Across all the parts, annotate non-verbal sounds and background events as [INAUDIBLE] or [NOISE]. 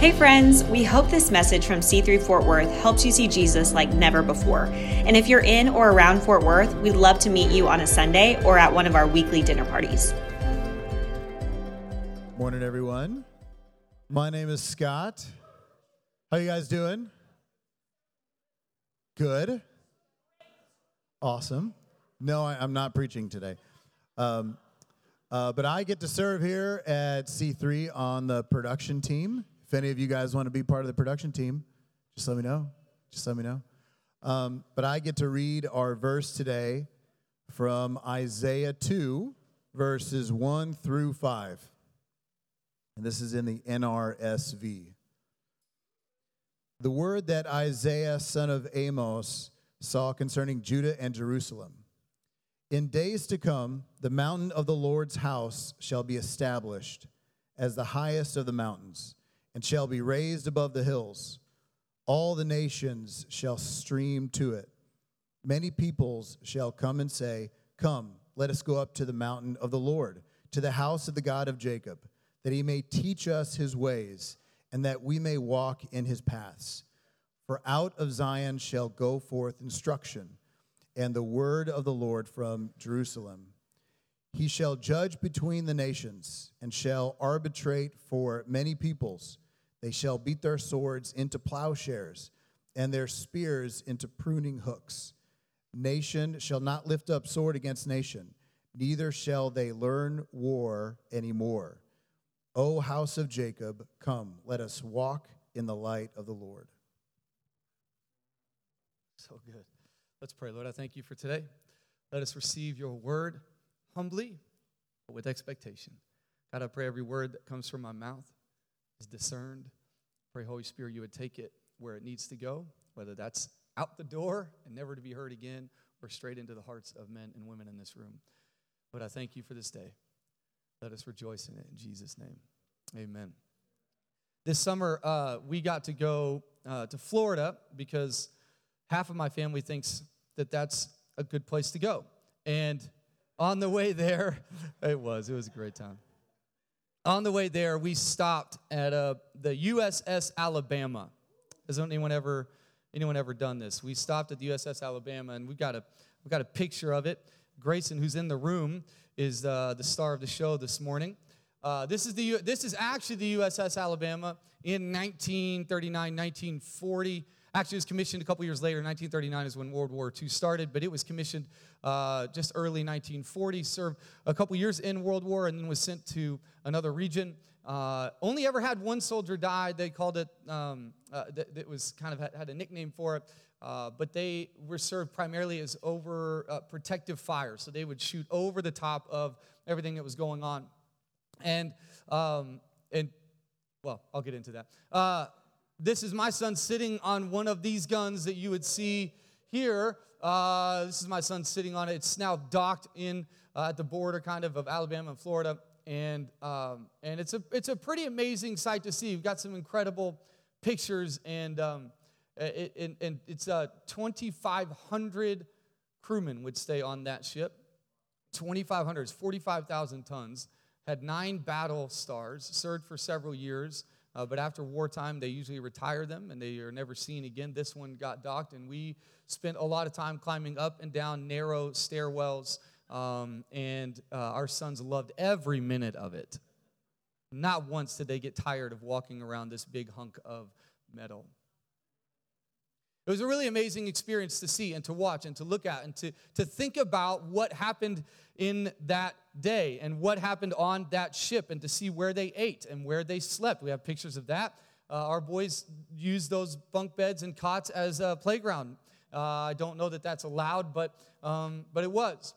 Hey, friends, we hope this message from C3 Fort Worth helps you see Jesus like never before. And if you're in or around Fort Worth, we'd love to meet you on a Sunday or at one of our weekly dinner parties. Morning, everyone. My name is Scott. How you guys doing? Good. Awesome. No, I, am not preaching today. Um, uh, but I get to serve here at C3 on the production team. If any of you guys want to be part of the production team, just let me know. Just let me know. Um, but I get to read our verse today from Isaiah 2, verses 1 through 5. And this is in the NRSV. The word that Isaiah, son of Amos, saw concerning Judah and Jerusalem. In days to come, the mountain of the Lord's house shall be established as the highest of the mountains and shall be raised above the hills. All the nations shall stream to it. Many peoples shall come and say, Come, let us go up to the mountain of the Lord, to the house of the God of Jacob, that he may teach us his ways, and that we may walk in his paths. For out of Zion shall go forth instruction, and the word of the Lord from Jerusalem. He shall judge between the nations, and shall arbitrate for many peoples. They shall beat their swords into plowshares and their spears into pruning hooks. Nation shall not lift up sword against nation, neither shall they learn war anymore. O house of Jacob, come, let us walk in the light of the Lord. So good. Let's pray. Lord, I thank you for today. Let us receive your word humbly, but with expectation. God, I pray every word that comes from my mouth is discerned. Pray, Holy Spirit, you would take it where it needs to go, whether that's out the door and never to be heard again, or straight into the hearts of men and women in this room. But I thank you for this day. Let us rejoice in it in Jesus' name. Amen. This summer, uh, we got to go uh, to Florida because half of my family thinks that that's a good place to go. And on the way there, [LAUGHS] it was, it was a great time on the way there, we stopped at uh, the USS Alabama. Has anyone ever anyone ever done this? We stopped at the USS Alabama, and we got a we got a picture of it. Grayson, who's in the room, is uh, the star of the show this morning. Uh, this is the this is actually the USS Alabama in 1939, 1940. Actually, it was commissioned a couple years later. 1939 is when World War II started, but it was commissioned uh, just early 1940. Served a couple years in World War and then was sent to another region. Uh, only ever had one soldier die. They called it, um, uh, that, was kind of had, had, a nickname for it. Uh, but they were served primarily as over uh, protective fire. So they would shoot over the top of everything that was going on. And, um, and well, I'll get into that. This is my son sitting on one of these guns that you would see here. Uh, this is my son sitting on it. It's now docked in uh, at the border, kind of, of Alabama and Florida, and um, and it's a it's a pretty amazing sight to see. We've got some incredible pictures, and um, it, it, and it's uh, 2,500 crewmen would stay on that ship. 2,500 45,000 tons. Had nine battle stars. Served for several years. Uh, but after wartime, they usually retire them and they are never seen again. This one got docked, and we spent a lot of time climbing up and down narrow stairwells. Um, and uh, our sons loved every minute of it. Not once did they get tired of walking around this big hunk of metal. It was a really amazing experience to see and to watch and to look at and to, to think about what happened in that day and what happened on that ship and to see where they ate and where they slept. We have pictures of that. Uh, our boys use those bunk beds and cots as a playground. Uh, I don't know that that's allowed, but, um, but it was.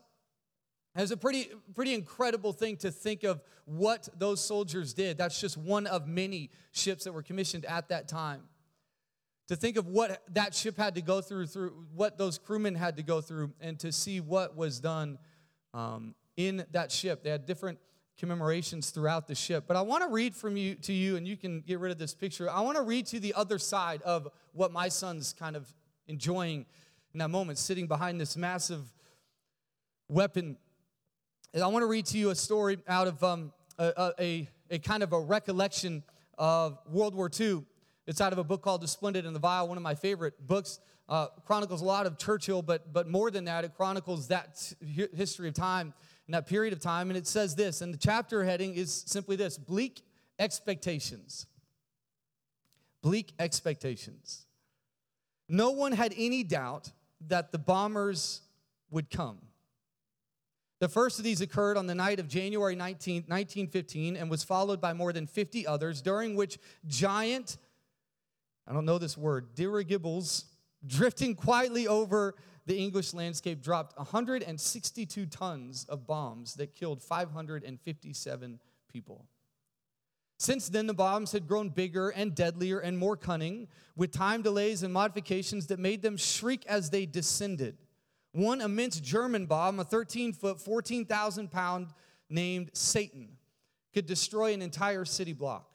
It was a pretty, pretty incredible thing to think of what those soldiers did. That's just one of many ships that were commissioned at that time to think of what that ship had to go through, through what those crewmen had to go through, and to see what was done um, in that ship. They had different commemorations throughout the ship. But I want to read from you to you, and you can get rid of this picture. I want to read to the other side of what my son's kind of enjoying in that moment, sitting behind this massive weapon. And I want to read to you a story out of um, a, a, a kind of a recollection of World War II. It's out of a book called The Splendid and the Vile, one of my favorite books. Uh, chronicles a lot of Churchill, but, but more than that, it chronicles that history of time and that period of time. And it says this, and the chapter heading is simply this Bleak Expectations. Bleak Expectations. No one had any doubt that the bombers would come. The first of these occurred on the night of January 19, 1915 and was followed by more than 50 others, during which giant, I don't know this word, dirigibles, drifting quietly over the English landscape, dropped 162 tons of bombs that killed 557 people. Since then, the bombs had grown bigger and deadlier and more cunning, with time delays and modifications that made them shriek as they descended. One immense German bomb, a 13 foot, 14,000 pound, named Satan, could destroy an entire city block.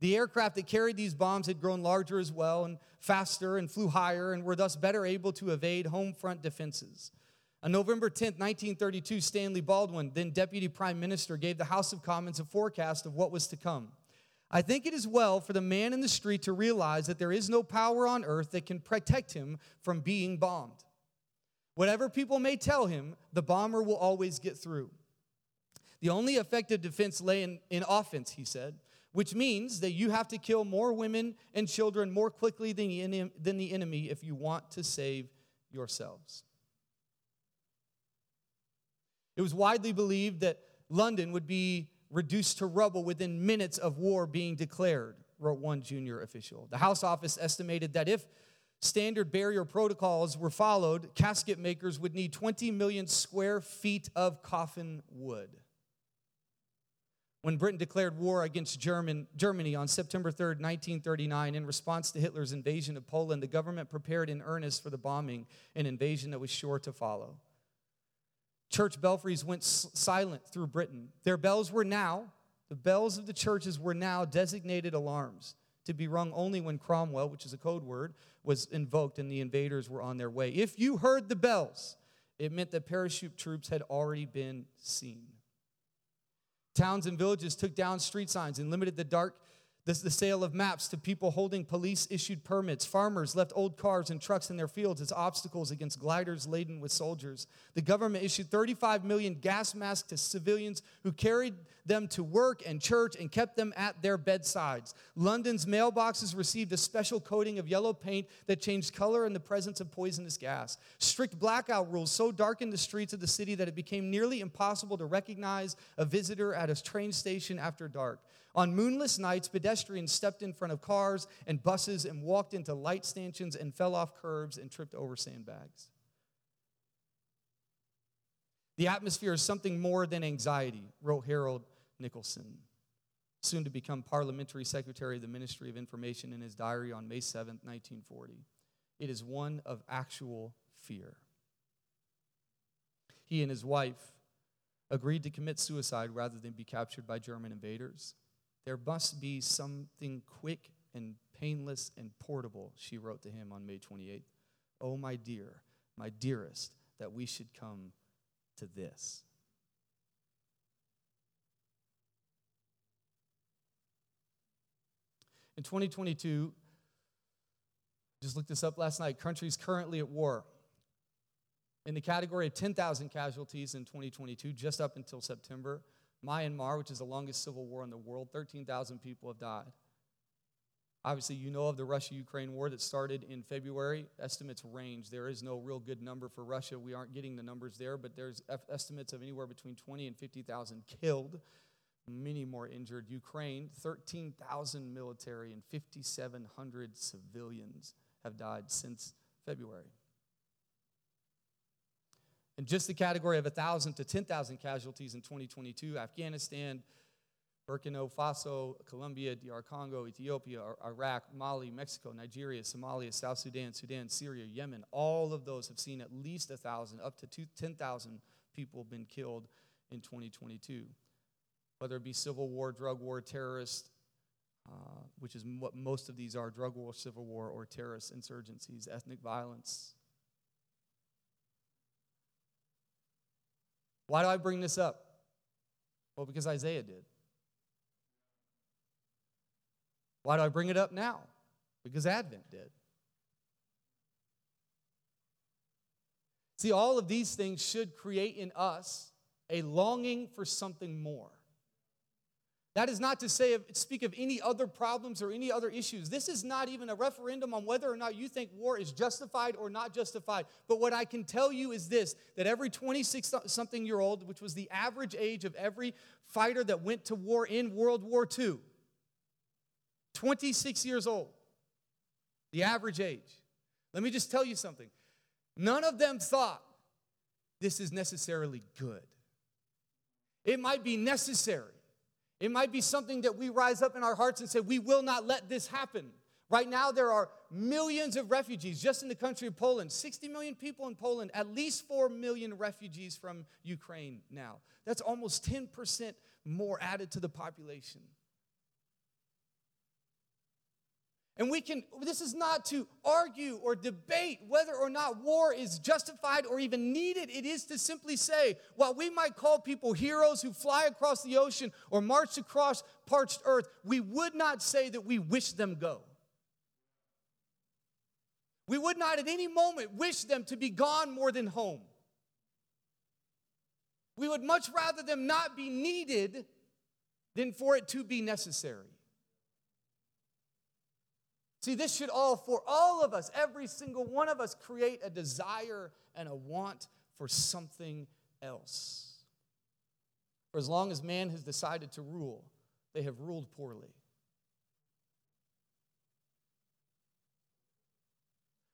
The aircraft that carried these bombs had grown larger as well and faster and flew higher and were thus better able to evade home front defenses. On November 10, 1932, Stanley Baldwin, then Deputy Prime Minister, gave the House of Commons a forecast of what was to come. I think it is well for the man in the street to realize that there is no power on earth that can protect him from being bombed. Whatever people may tell him, the bomber will always get through. The only effective defense lay in, in offense, he said, which means that you have to kill more women and children more quickly than the, than the enemy if you want to save yourselves. It was widely believed that London would be reduced to rubble within minutes of war being declared, wrote one junior official. The Home Office estimated that if standard barrier protocols were followed, casket makers would need 20 million square feet of coffin wood. When Britain declared war against German, Germany on September 3, 1939, in response to Hitler's invasion of Poland, the government prepared in earnest for the bombing, an invasion that was sure to follow. Church belfries went silent through Britain. Their bells were now, the bells of the churches were now designated alarms to be rung only when Cromwell, which is a code word, was invoked and the invaders were on their way. If you heard the bells, it meant that parachute troops had already been seen. Towns and villages took down street signs and limited the dark this the sale of maps to people holding police issued permits. Farmers left old cars and trucks in their fields as obstacles against gliders laden with soldiers. The government issued 35 million gas masks to civilians who carried them to work and church and kept them at their bedsides. London's mailboxes received a special coating of yellow paint that changed color in the presence of poisonous gas. Strict blackout rules so darkened the streets of the city that it became nearly impossible to recognize a visitor at a train station after dark. On moonless nights, pedestrians stepped in front of cars and buses and walked into light stanchions and fell off curbs and tripped over sandbags. The atmosphere is something more than anxiety, wrote Harold Nicolson, soon to become parliamentary secretary of the Ministry of Information in his diary on May 7, 1940. It is one of actual fear. He and his wife agreed to commit suicide rather than be captured by German invaders. There must be something quick and painless and portable, she wrote to him on May 28th. Oh, my dear, my dearest, that we should come to this. In 2022, just looked this up last night, countries currently at war. In the category of 10,000 casualties in 2022, just up until September, Myanmar, which is the longest civil war in the world, 13,000 people have died. Obviously, you know of the Russia Ukraine war that started in February. Estimates range. There is no real good number for Russia. We aren't getting the numbers there, but there's estimates of anywhere between 20 and 50,000 killed, many more injured. Ukraine, 13,000 military and 5,700 civilians have died since February. In just the category of 1,000 to 10,000 casualties in 2022, Afghanistan, Burkina Faso, Colombia, DR Congo, Ethiopia, Iraq, Mali, Mexico, Nigeria, Somalia, South Sudan, Sudan, Syria, Yemen, all of those have seen at least 1,000, up to 10,000 people been killed in 2022. Whether it be civil war, drug war, terrorist, uh, which is what most of these are drug war, civil war, or terrorist insurgencies, ethnic violence, Why do I bring this up? Well, because Isaiah did. Why do I bring it up now? Because Advent did. See, all of these things should create in us a longing for something more. That is not to say, speak of any other problems or any other issues. This is not even a referendum on whether or not you think war is justified or not justified. But what I can tell you is this that every 26 something year old, which was the average age of every fighter that went to war in World War II, 26 years old, the average age. Let me just tell you something. None of them thought this is necessarily good. It might be necessary. It might be something that we rise up in our hearts and say, we will not let this happen. Right now, there are millions of refugees just in the country of Poland. 60 million people in Poland, at least 4 million refugees from Ukraine now. That's almost 10% more added to the population. And we can, this is not to argue or debate whether or not war is justified or even needed. It is to simply say, while we might call people heroes who fly across the ocean or march across parched earth, we would not say that we wish them go. We would not at any moment wish them to be gone more than home. We would much rather them not be needed than for it to be necessary. See, this should all, for all of us, every single one of us, create a desire and a want for something else. For as long as man has decided to rule, they have ruled poorly.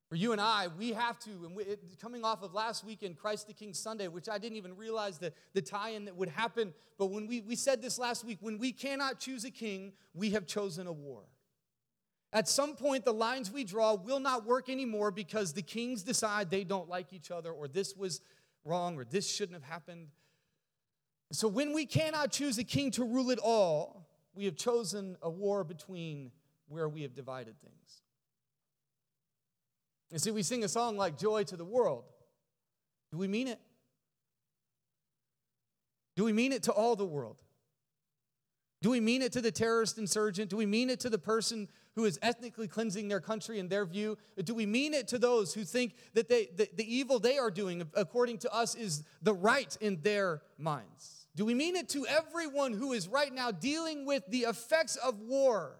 For you and I, we have to, and we, it, coming off of last weekend, Christ the King Sunday, which I didn't even realize the, the tie in that would happen. But when we, we said this last week, when we cannot choose a king, we have chosen a war. At some point, the lines we draw will not work anymore because the kings decide they don't like each other, or this was wrong, or this shouldn't have happened. So, when we cannot choose a king to rule it all, we have chosen a war between where we have divided things. And see, we sing a song like Joy to the World. Do we mean it? Do we mean it to all the world? Do we mean it to the terrorist insurgent? Do we mean it to the person who is ethnically cleansing their country in their view? Do we mean it to those who think that they, the, the evil they are doing, according to us, is the right in their minds? Do we mean it to everyone who is right now dealing with the effects of war?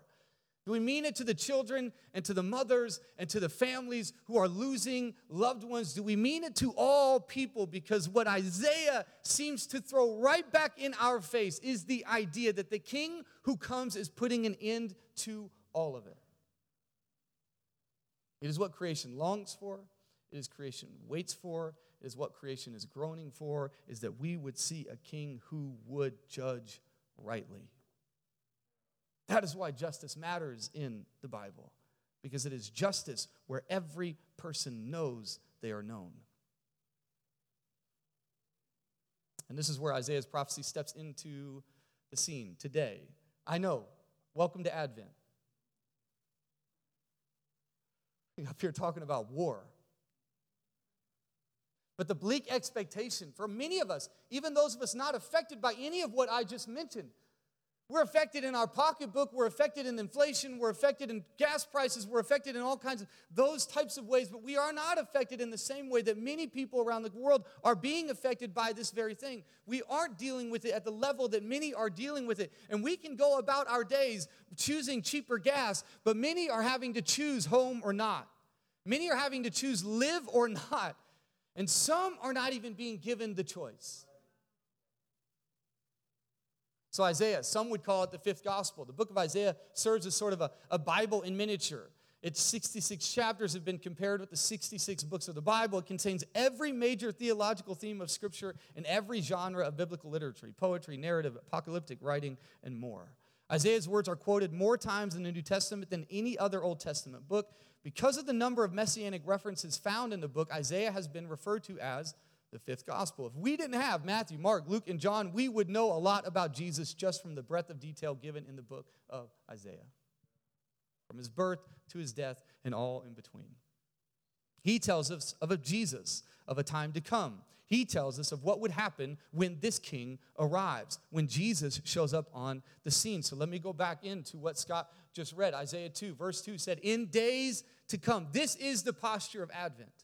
Do we mean it to the children and to the mothers and to the families who are losing loved ones? Do we mean it to all people? Because what Isaiah seems to throw right back in our face is the idea that the king who comes is putting an end to all of it. It is what creation longs for, it is creation waits for, it is what creation is groaning for, is that we would see a king who would judge rightly. That is why justice matters in the Bible, because it is justice where every person knows they are known. And this is where Isaiah's prophecy steps into the scene today. I know, welcome to Advent. [LAUGHS] up here talking about war. But the bleak expectation for many of us, even those of us not affected by any of what I just mentioned, we're affected in our pocketbook, we're affected in inflation, we're affected in gas prices, we're affected in all kinds of those types of ways, but we are not affected in the same way that many people around the world are being affected by this very thing. We aren't dealing with it at the level that many are dealing with it. And we can go about our days choosing cheaper gas, but many are having to choose home or not. Many are having to choose live or [LAUGHS] not. And some are not even being given the choice. So, Isaiah, some would call it the fifth gospel. The book of Isaiah serves as sort of a, a Bible in miniature. Its 66 chapters have been compared with the 66 books of the Bible. It contains every major theological theme of Scripture and every genre of biblical literature poetry, narrative, apocalyptic writing, and more. Isaiah's words are quoted more times in the New Testament than any other Old Testament book. Because of the number of messianic references found in the book, Isaiah has been referred to as the fifth gospel. If we didn't have Matthew, Mark, Luke, and John, we would know a lot about Jesus just from the breadth of detail given in the book of Isaiah. From his birth to his death and all in between. He tells us of a Jesus of a time to come. He tells us of what would happen when this king arrives, when Jesus shows up on the scene. So let me go back into what Scott just read. Isaiah 2, verse 2 said, In days to come, this is the posture of Advent.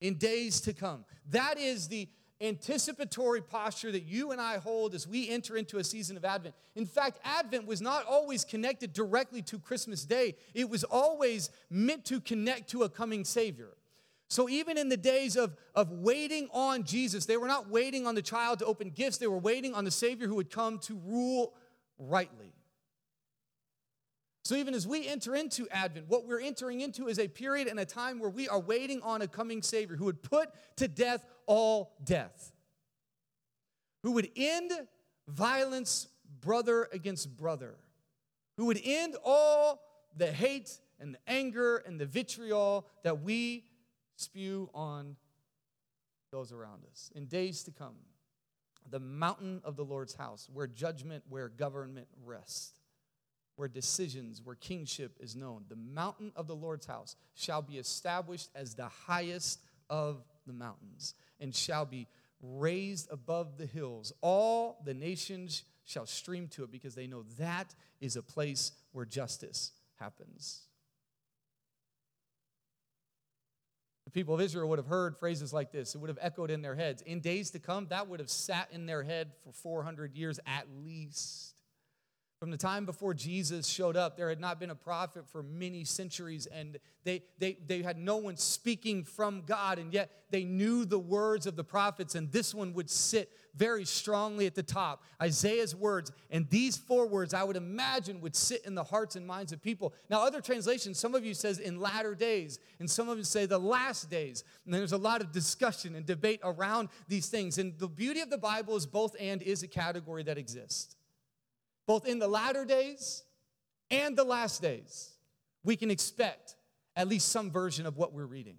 In days to come. That is the anticipatory posture that you and I hold as we enter into a season of Advent. In fact, Advent was not always connected directly to Christmas Day, it was always meant to connect to a coming Savior. So even in the days of, of waiting on Jesus, they were not waiting on the child to open gifts, they were waiting on the Savior who would come to rule rightly. So even as we enter into Advent, what we're entering into is a period and a time where we are waiting on a coming Savior who would put to death all death, who would end violence brother against brother, who would end all the hate and the anger and the vitriol that we spew on those around us. In days to come, the mountain of the Lord's house, where judgment, where government rests, where decisions, where kingship is known, the mountain of the Lord's house shall be established as the highest of the mountains and shall be raised above the hills. All the nations shall stream to it because they know that is a place where justice happens. The people of Israel would have heard phrases like this. It would have echoed in their heads. In days to come, that would have sat in their head for 400 years at least. From the time before Jesus showed up, there had not been a prophet for many centuries, and they, they, they had no one speaking from God, and yet they knew the words of the prophets, and this one would sit very strongly at the top Isaiah's words. And these four words, I would imagine, would sit in the hearts and minds of people. Now, other translations, some of you says in latter days, and some of you say the last days. And there's a lot of discussion and debate around these things. And the beauty of the Bible is both and is a category that exists both in the latter days and the last days, we can expect at least some version of what we're reading.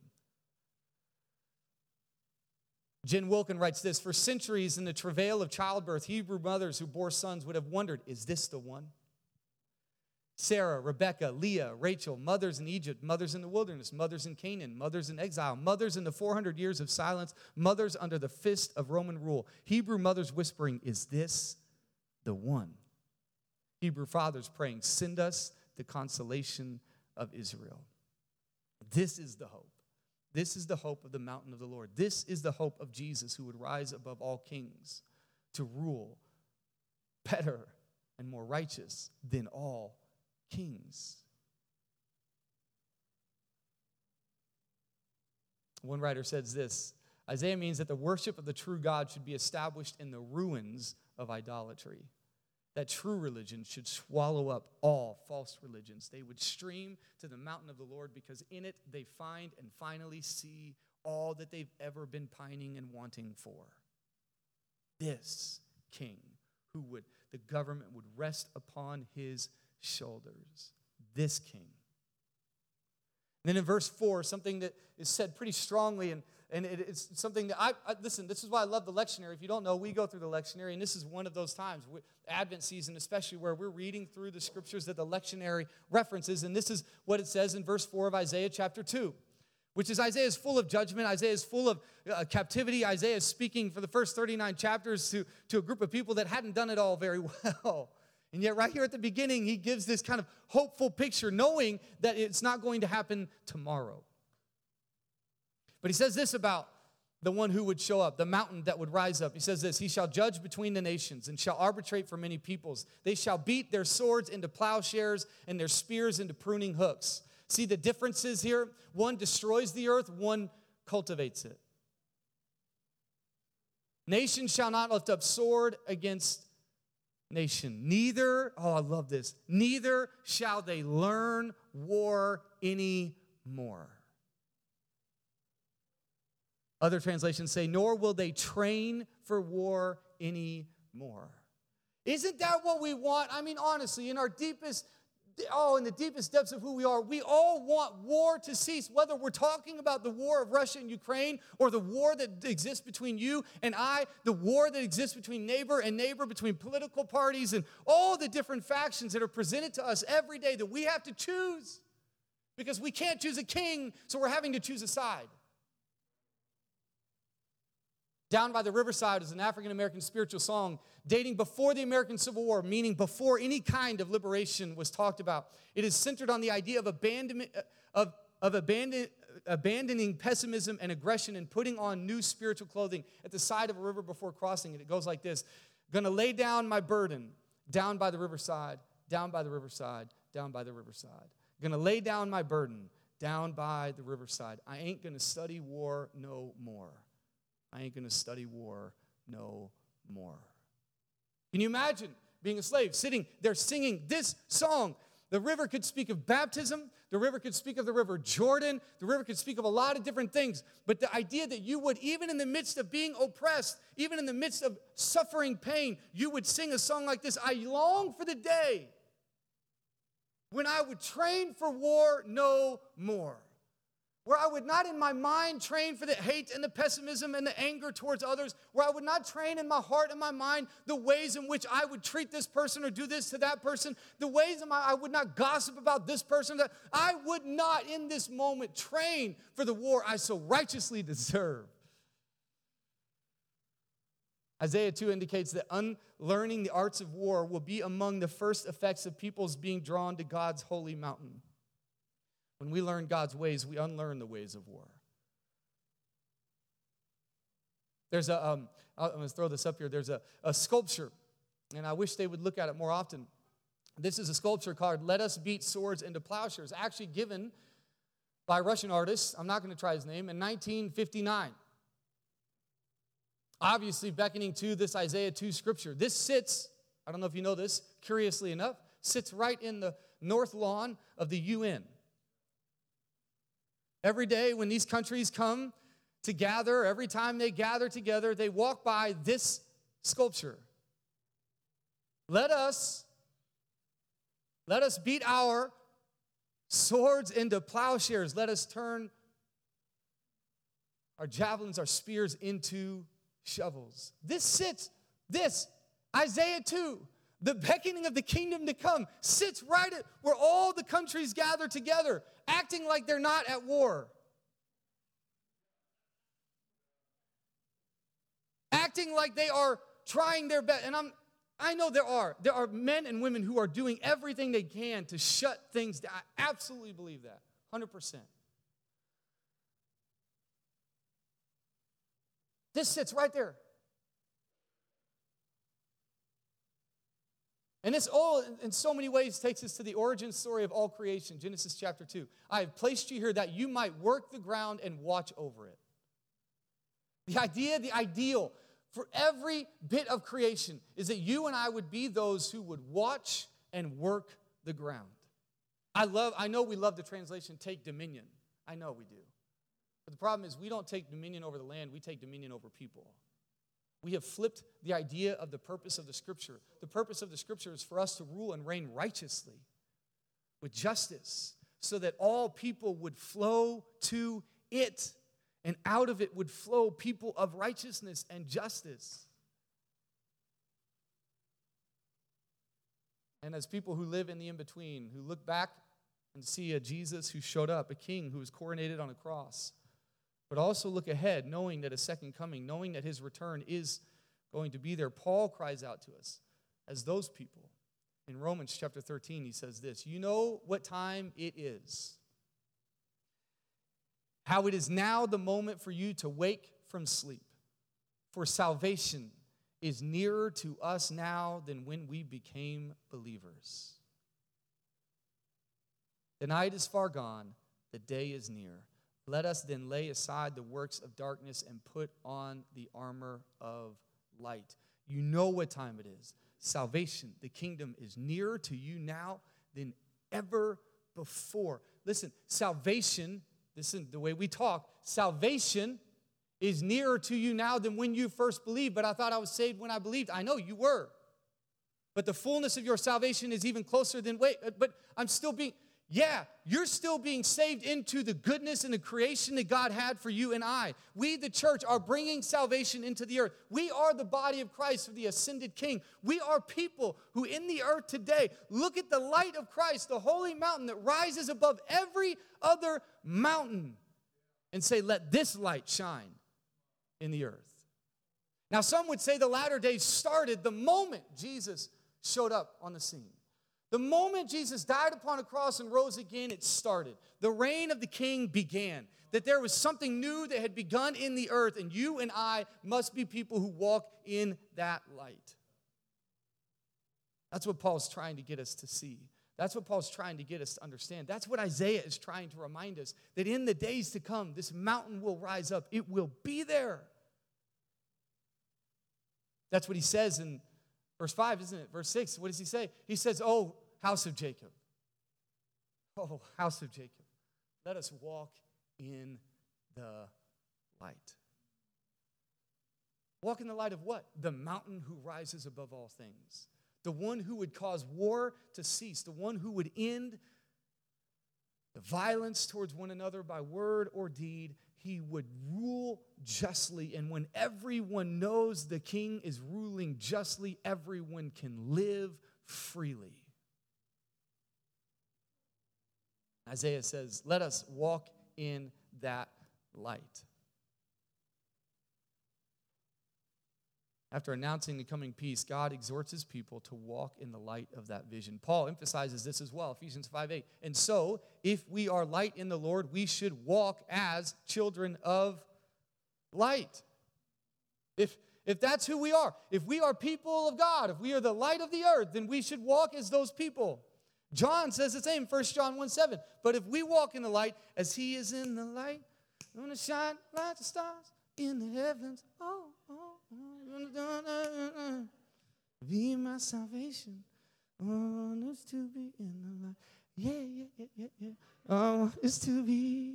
Jen Wilkin writes this For centuries in the travail of childbirth, Hebrew mothers who bore sons would have wondered, is this the one? Sarah, Rebecca, Leah, Rachel, mothers in Egypt, mothers in the wilderness, mothers in Canaan, mothers in exile, mothers in the 400 years of silence, mothers under the fist of Roman rule. Hebrew mothers whispering, Is this the one? Hebrew fathers praying, Send us the consolation of Israel. This is the hope. This is the hope of the mountain of the Lord. This is the hope of Jesus who would rise above all kings to rule better and more righteous than all kings. One writer says this Isaiah means that the worship of the true God should be established in the ruins of idolatry that true religion should swallow up all false religions. They would stream to the mountain of the Lord because in it they find and finally see all that they've ever been pining and wanting for. This king who would, the government would rest upon his shoulders. This king. And then in verse 4, something that is said pretty strongly and and it's something that I, I, listen this is why i love the lectionary. If you don't know we go through the lectionary and this is one of those times advent season especially where we're reading through the scriptures that the lectionary references and this is what it says in verse 4 of isaiah chapter 2 which is isaiah is full of judgment isaiah is full of uh, captivity. Isaiah is speaking for the first 39 chapters to, to a group of people that hadn't done it all very [LAUGHS] well. And yet right here at the beginning he gives this kind of hopeful picture knowing that it's not going to happen tomorrow but he says this about the one who would show up, the mountain that would rise up. He says this He shall judge between the nations and shall arbitrate for many peoples. They shall beat their swords into plowshares and their spears into pruning hooks. See the differences here? One destroys the earth, one cultivates it. Nation shall not lift up sword against nation. Neither, oh, I love this, neither shall they learn war anymore. Other translations say, nor will they train for war anymore. Isn't that what we want? I mean, honestly, in our deepest, oh, in the deepest depths of who we are, we all want war to cease, whether we're talking about the war of Russia and Ukraine or the war that exists between you and I, the war that exists between neighbor and neighbor, between political parties, and all the different factions that are presented to us every day that we have to choose because we can't choose a king, so we're having to choose a side. Down by the Riverside is an African American spiritual song dating before the American Civil War, meaning before any kind of liberation was talked about. It is centered on the idea of abandonment uh, of, of abandon, abandoning pessimism and aggression and putting on new spiritual clothing at the side of a river before crossing it. It goes like this Gonna lay down my burden down by the riverside, down by the riverside, down by the riverside. Gonna lay down my burden down by the riverside. I ain't gonna study war no more. I ain't gonna study war no more. Can you imagine being a slave, sitting there singing this song? The river could speak of baptism. The river could speak of the river Jordan. The river could speak of a lot of different things. But the idea that you would, even in the midst of being oppressed, even in the midst of suffering pain, you would sing a song like this I long for the day when I would train for war no more where I would not in my mind train for the hate and the pessimism and the anger towards others, where I would not train in my heart and my mind the ways in which I would treat this person or do this to that person, the ways in my I would not gossip about this person, that I would not in this moment train for the war I so righteously deserve. Isaiah 2 indicates that unlearning the arts of war will be among the first effects of people's being drawn to God's holy mountain. When we learn God's ways, we unlearn the ways of war. There's a, um, I'm going to throw this up here. There's a, a sculpture, and I wish they would look at it more often. This is a sculpture called Let Us Beat Swords into Plowshares, actually given by a Russian artist, I'm not going to try his name, in 1959. Obviously, beckoning to this Isaiah 2 scripture. This sits, I don't know if you know this, curiously enough, sits right in the north lawn of the UN. Every day when these countries come to gather, every time they gather together, they walk by this sculpture. Let us let us beat our swords into plowshares. Let us turn our javelins, our spears into shovels. This sits, this, Isaiah 2, the beckoning of the kingdom to come, sits right at where all the countries gather together acting like they're not at war. Acting like they are trying their best. And I'm, I know there are. There are men and women who are doing everything they can to shut things down. I absolutely believe that, 100%. This sits right there. And this all, in so many ways, takes us to the origin story of all creation, Genesis chapter 2. I have placed you here that you might work the ground and watch over it. The idea, the ideal for every bit of creation is that you and I would be those who would watch and work the ground. I love, I know we love the translation take dominion. I know we do. But the problem is we don't take dominion over the land, we take dominion over people. We have flipped the idea of the purpose of the scripture. The purpose of the scripture is for us to rule and reign righteously with justice so that all people would flow to it and out of it would flow people of righteousness and justice. And as people who live in the in between, who look back and see a Jesus who showed up, a king who was coronated on a cross, but also look ahead, knowing that a second coming, knowing that his return is going to be there. Paul cries out to us as those people. In Romans chapter 13, he says this You know what time it is, how it is now the moment for you to wake from sleep, for salvation is nearer to us now than when we became believers. The night is far gone, the day is near. Let us then lay aside the works of darkness and put on the armor of light. You know what time it is. Salvation, the kingdom is nearer to you now than ever before. Listen, salvation, listen, the way we talk, salvation is nearer to you now than when you first believed. But I thought I was saved when I believed. I know you were. But the fullness of your salvation is even closer than wait, but I'm still being yeah, you're still being saved into the goodness and the creation that God had for you and I. We, the church, are bringing salvation into the earth. We are the body of Christ, of the ascended King. We are people who, in the earth today, look at the light of Christ, the holy mountain that rises above every other mountain, and say, Let this light shine in the earth. Now, some would say the latter days started the moment Jesus showed up on the scene. The moment Jesus died upon a cross and rose again, it started. The reign of the king began. That there was something new that had begun in the earth, and you and I must be people who walk in that light. That's what Paul's trying to get us to see. That's what Paul's trying to get us to understand. That's what Isaiah is trying to remind us that in the days to come, this mountain will rise up, it will be there. That's what he says in verse 5, isn't it? Verse 6, what does he say? He says, Oh, house of Jacob. Oh, house of Jacob. Let us walk in the light. Walk in the light of what? The mountain who rises above all things the one who would cause war to cease, the one who would end the violence towards one another by word or deed. He would rule justly. And when everyone knows the king is ruling justly, everyone can live freely. Isaiah says, Let us walk in that light. After announcing the coming peace, God exhorts his people to walk in the light of that vision. Paul emphasizes this as well, Ephesians 5 8. And so, if we are light in the Lord, we should walk as children of light. If, if that's who we are, if we are people of God, if we are the light of the earth, then we should walk as those people. John says the same, 1 John 1 7. But if we walk in the light as he is in the light, we're going to shine the stars in the heavens. Oh, oh. oh. Be my salvation. It's to be in the light. Yeah, yeah, yeah, yeah, yeah. Oh, it's to be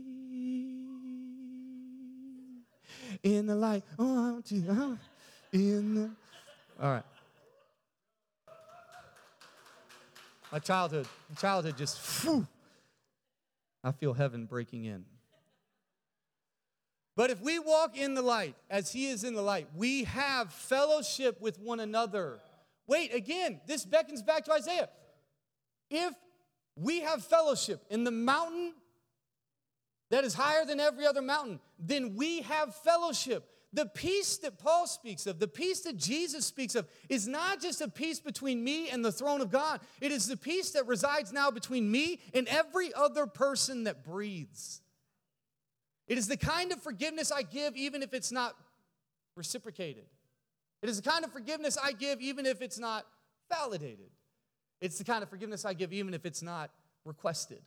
in the light. Oh, I want to. Oh, in the. All right. My childhood, my childhood just, whew, I feel heaven breaking in. But if we walk in the light as he is in the light, we have fellowship with one another. Wait, again, this beckons back to Isaiah. If we have fellowship in the mountain that is higher than every other mountain, then we have fellowship. The peace that Paul speaks of, the peace that Jesus speaks of, is not just a peace between me and the throne of God. It is the peace that resides now between me and every other person that breathes. It is the kind of forgiveness I give even if it's not reciprocated. It is the kind of forgiveness I give even if it's not validated. It's the kind of forgiveness I give even if it's not requested.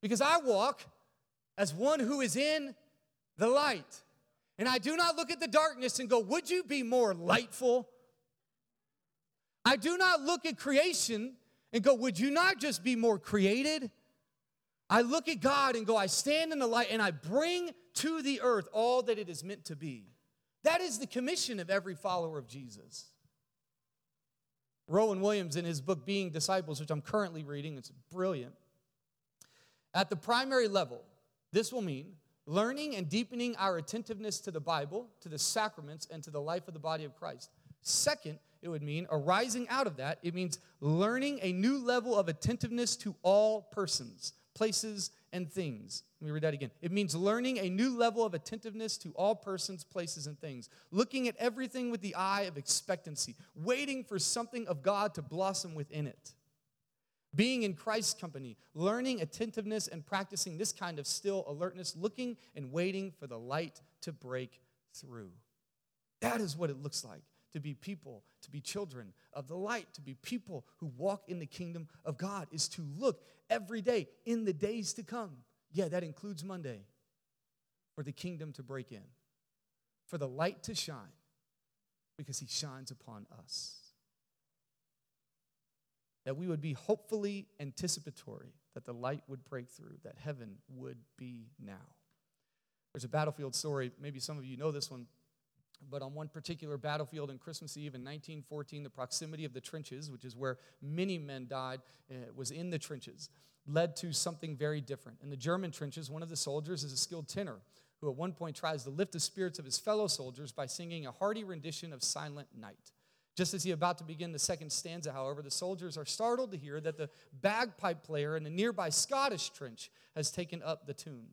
Because I walk as one who is in the light. And I do not look at the darkness and go, Would you be more lightful? I do not look at creation and go, Would you not just be more created? I look at God and go, I stand in the light and I bring to the earth all that it is meant to be. That is the commission of every follower of Jesus. Rowan Williams, in his book Being Disciples, which I'm currently reading, it's brilliant. At the primary level, this will mean learning and deepening our attentiveness to the Bible, to the sacraments, and to the life of the body of Christ. Second, it would mean arising out of that, it means learning a new level of attentiveness to all persons places, and things. Let me read that again. It means learning a new level of attentiveness to all persons, places, and things. Looking at everything with the eye of expectancy, waiting for something of God to blossom within it. Being in Christ's company, learning attentiveness and practicing this kind of still alertness, looking and waiting for the light to break through. That is what it looks like to be people, to be children of the light, to be people who walk in the kingdom of God, is to look every day in the days to come. Yeah, that includes Monday, for the kingdom to break in, for the light to shine, because he shines upon us. That we would be hopefully anticipatory that the light would break through, that heaven would be now. There's a battlefield story, maybe some of you know this one. But on one particular battlefield on Christmas Eve in 1914, the proximity of the trenches, which is where many men died, uh, was in the trenches, led to something very different. In the German trenches, one of the soldiers is a skilled tenor who at one point tries to lift the spirits of his fellow soldiers by singing a hearty rendition of Silent Night. Just as he about to begin the second stanza, however, the soldiers are startled to hear that the bagpipe player in a nearby Scottish trench has taken up the tune.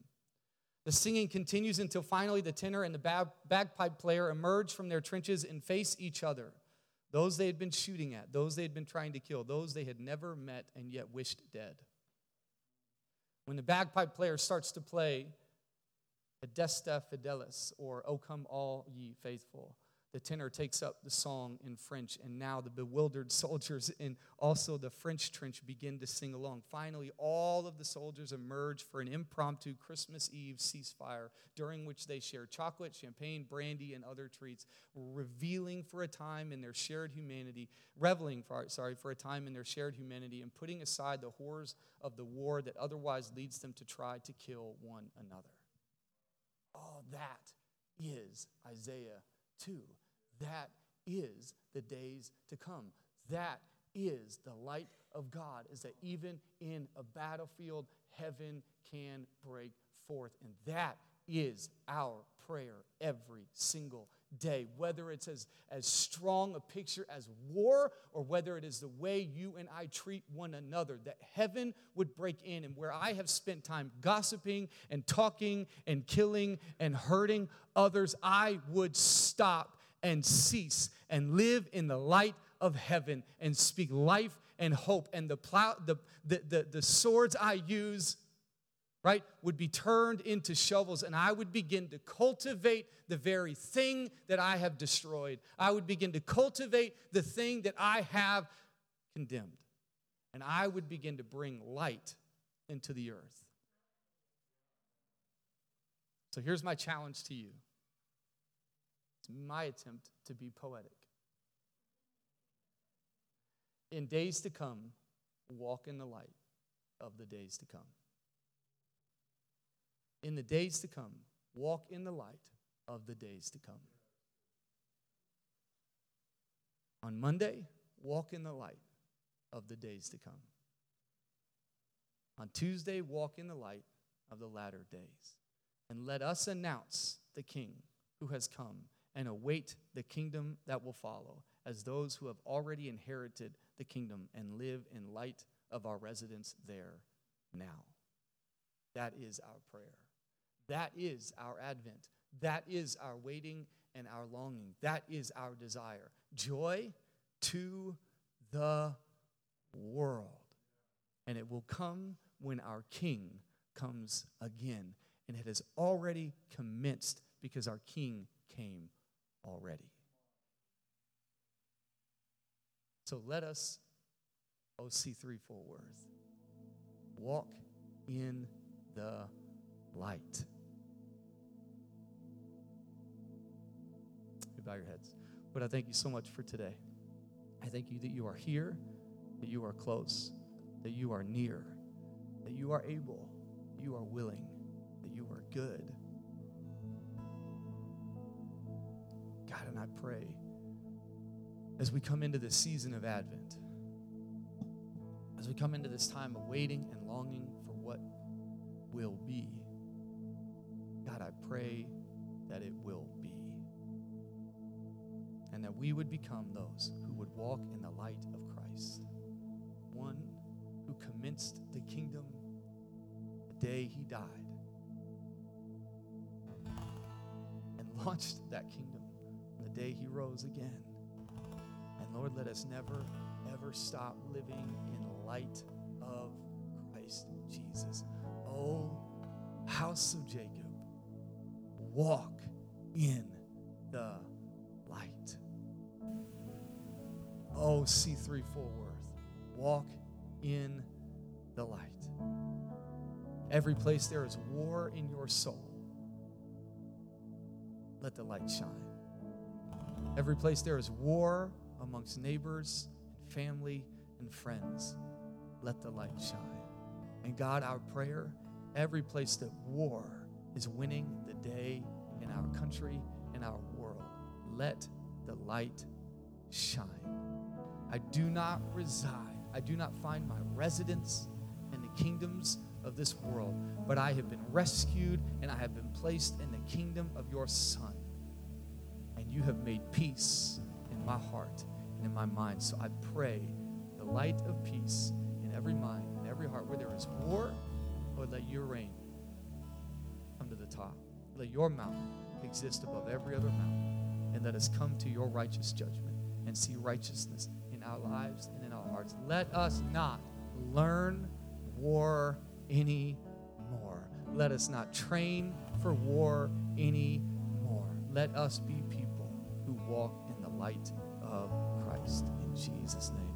The singing continues until finally the tenor and the bagpipe player emerge from their trenches and face each other. Those they had been shooting at, those they had been trying to kill, those they had never met and yet wished dead. When the bagpipe player starts to play Adeste Fideles, or O Come All Ye Faithful, the tenor takes up the song in French, and now the bewildered [LAUGHS] soldiers in also the French trench begin to sing along. Finally, all of the soldiers emerge for an impromptu Christmas Eve ceasefire during which they share chocolate, champagne, brandy, and other treats, revealing for a time in their shared humanity, reveling for sorry for a time in their shared humanity, and putting aside the horrors of the war that otherwise leads them to try to kill one another. All that is Isaiah 2. That is the days to come. That is the light of God, is that even in a battlefield, heaven can break forth. And that is our prayer every single day, whether it's as, as strong a picture as war or whether it is the way you and I treat one another, that heaven would break in. And where I have spent time gossiping and talking and killing and hurting others, I would stop and cease and live in the light of heaven and speak life and hope. And the, plow, the, the, the, the swords I use, right, would be turned into shovels, and I would begin to cultivate the very thing that I have destroyed. I would begin to cultivate the thing that I have condemned. And I would begin to bring light into the earth. So here's my challenge to you my attempt to be poetic. In days to come, walk in the light of the days to come. In the days to come, walk in the light of the days to come. On Monday, walk in the light of the days to come. On Tuesday, walk in the light of the latter days. And let us announce the King who has come and await the kingdom that will follow as those who have already inherited the kingdom and live in light of our residence there now. That is our prayer. That is our advent. That is our waiting and our longing. That is our desire. Joy to the world. And it will come when our King comes again. And it has already commenced because our King came already. So let us, O C3 Fort Worth, walk in the light. You bow your heads. But I thank you so much for today. I thank you that you are here, that you are close, that you are near, that you are able, you are willing, that you are good God, and I pray as we come into this season of Advent, as we come into this time of waiting and longing for what will be, God, I pray that it will be. And that we would become those who would walk in the light of Christ. One who commenced the kingdom the day he died and launched that kingdom day he rose again. And Lord, let us never, ever stop living in light of Christ Jesus. Oh, house of Jacob, walk in the light. Oh, C3 Fort Worth, walk in the light. Every place there is war in your soul, let the light shine. Every place there is war amongst neighbors and family and friends, let the light shine. And God, our prayer, every place that war is winning the day in our country, in our world, let the light shine. I do not reside, I do not find my residence in the kingdoms of this world, but I have been rescued and I have been placed in the kingdom of your Son you have made peace in my heart and in my mind. So I pray the light of peace in every mind and every heart where there is war, Lord, let your reign come to the top. Let your mountain exist above every other mountain. And let us come to your righteous judgment and see righteousness in our lives and in our hearts. Let us not learn war anymore. Let us not train for war anymore. Let us be walk in the light of Christ. In Jesus' name.